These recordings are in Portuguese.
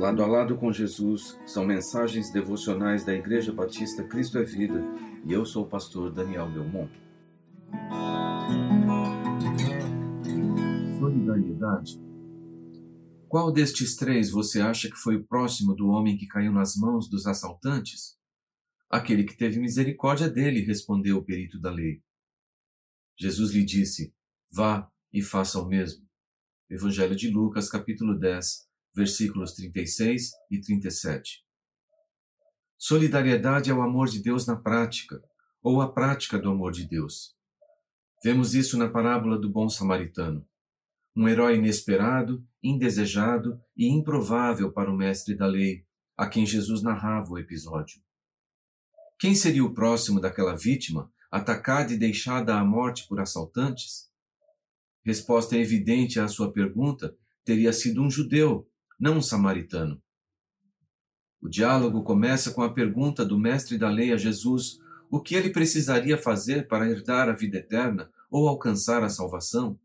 Lado a lado com Jesus são mensagens devocionais da Igreja Batista Cristo é Vida e eu sou o pastor Daniel Belmont. Solidariedade. Qual destes três você acha que foi o próximo do homem que caiu nas mãos dos assaltantes? Aquele que teve misericórdia dele, respondeu o perito da lei. Jesus lhe disse: Vá e faça o mesmo. Evangelho de Lucas, capítulo 10, versículos 36 e 37. Solidariedade é o amor de Deus na prática, ou a prática do amor de Deus. Vemos isso na parábola do bom samaritano. Um herói inesperado, indesejado e improvável para o mestre da lei, a quem Jesus narrava o episódio. Quem seria o próximo daquela vítima, atacada e deixada à morte por assaltantes? Resposta evidente à sua pergunta teria sido um judeu, não um samaritano. O diálogo começa com a pergunta do mestre da lei a Jesus o que ele precisaria fazer para herdar a vida eterna ou alcançar a salvação.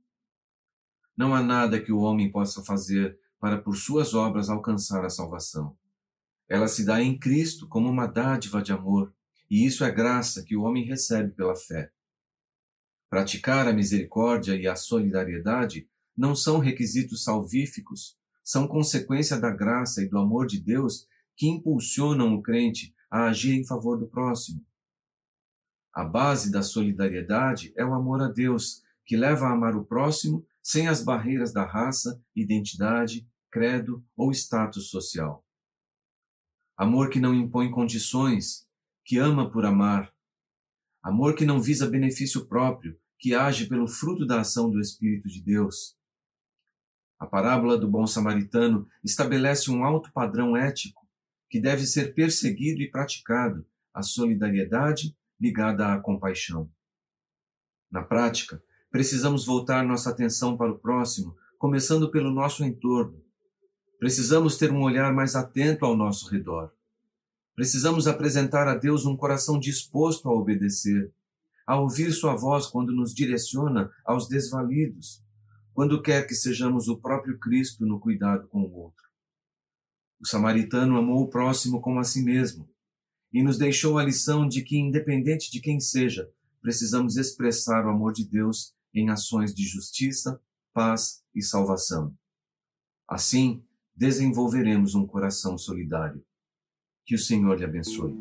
Não há nada que o homem possa fazer para por suas obras alcançar a salvação. Ela se dá em Cristo como uma dádiva de amor, e isso é graça que o homem recebe pela fé. Praticar a misericórdia e a solidariedade não são requisitos salvíficos, são consequência da graça e do amor de Deus que impulsionam o crente a agir em favor do próximo. A base da solidariedade é o amor a Deus, que leva a amar o próximo sem as barreiras da raça, identidade, credo ou status social. Amor que não impõe condições, que ama por amar. Amor que não visa benefício próprio, que age pelo fruto da ação do Espírito de Deus. A parábola do bom samaritano estabelece um alto padrão ético que deve ser perseguido e praticado, a solidariedade ligada à compaixão. Na prática, precisamos voltar nossa atenção para o próximo, começando pelo nosso entorno. Precisamos ter um olhar mais atento ao nosso redor. Precisamos apresentar a Deus um coração disposto a obedecer, a ouvir Sua voz quando nos direciona aos desvalidos, quando quer que sejamos o próprio Cristo no cuidado com o outro. O samaritano amou o próximo como a si mesmo e nos deixou a lição de que, independente de quem seja, precisamos expressar o amor de Deus em ações de justiça, paz e salvação. Assim, desenvolveremos um coração solidário. Que o Senhor lhe abençoe.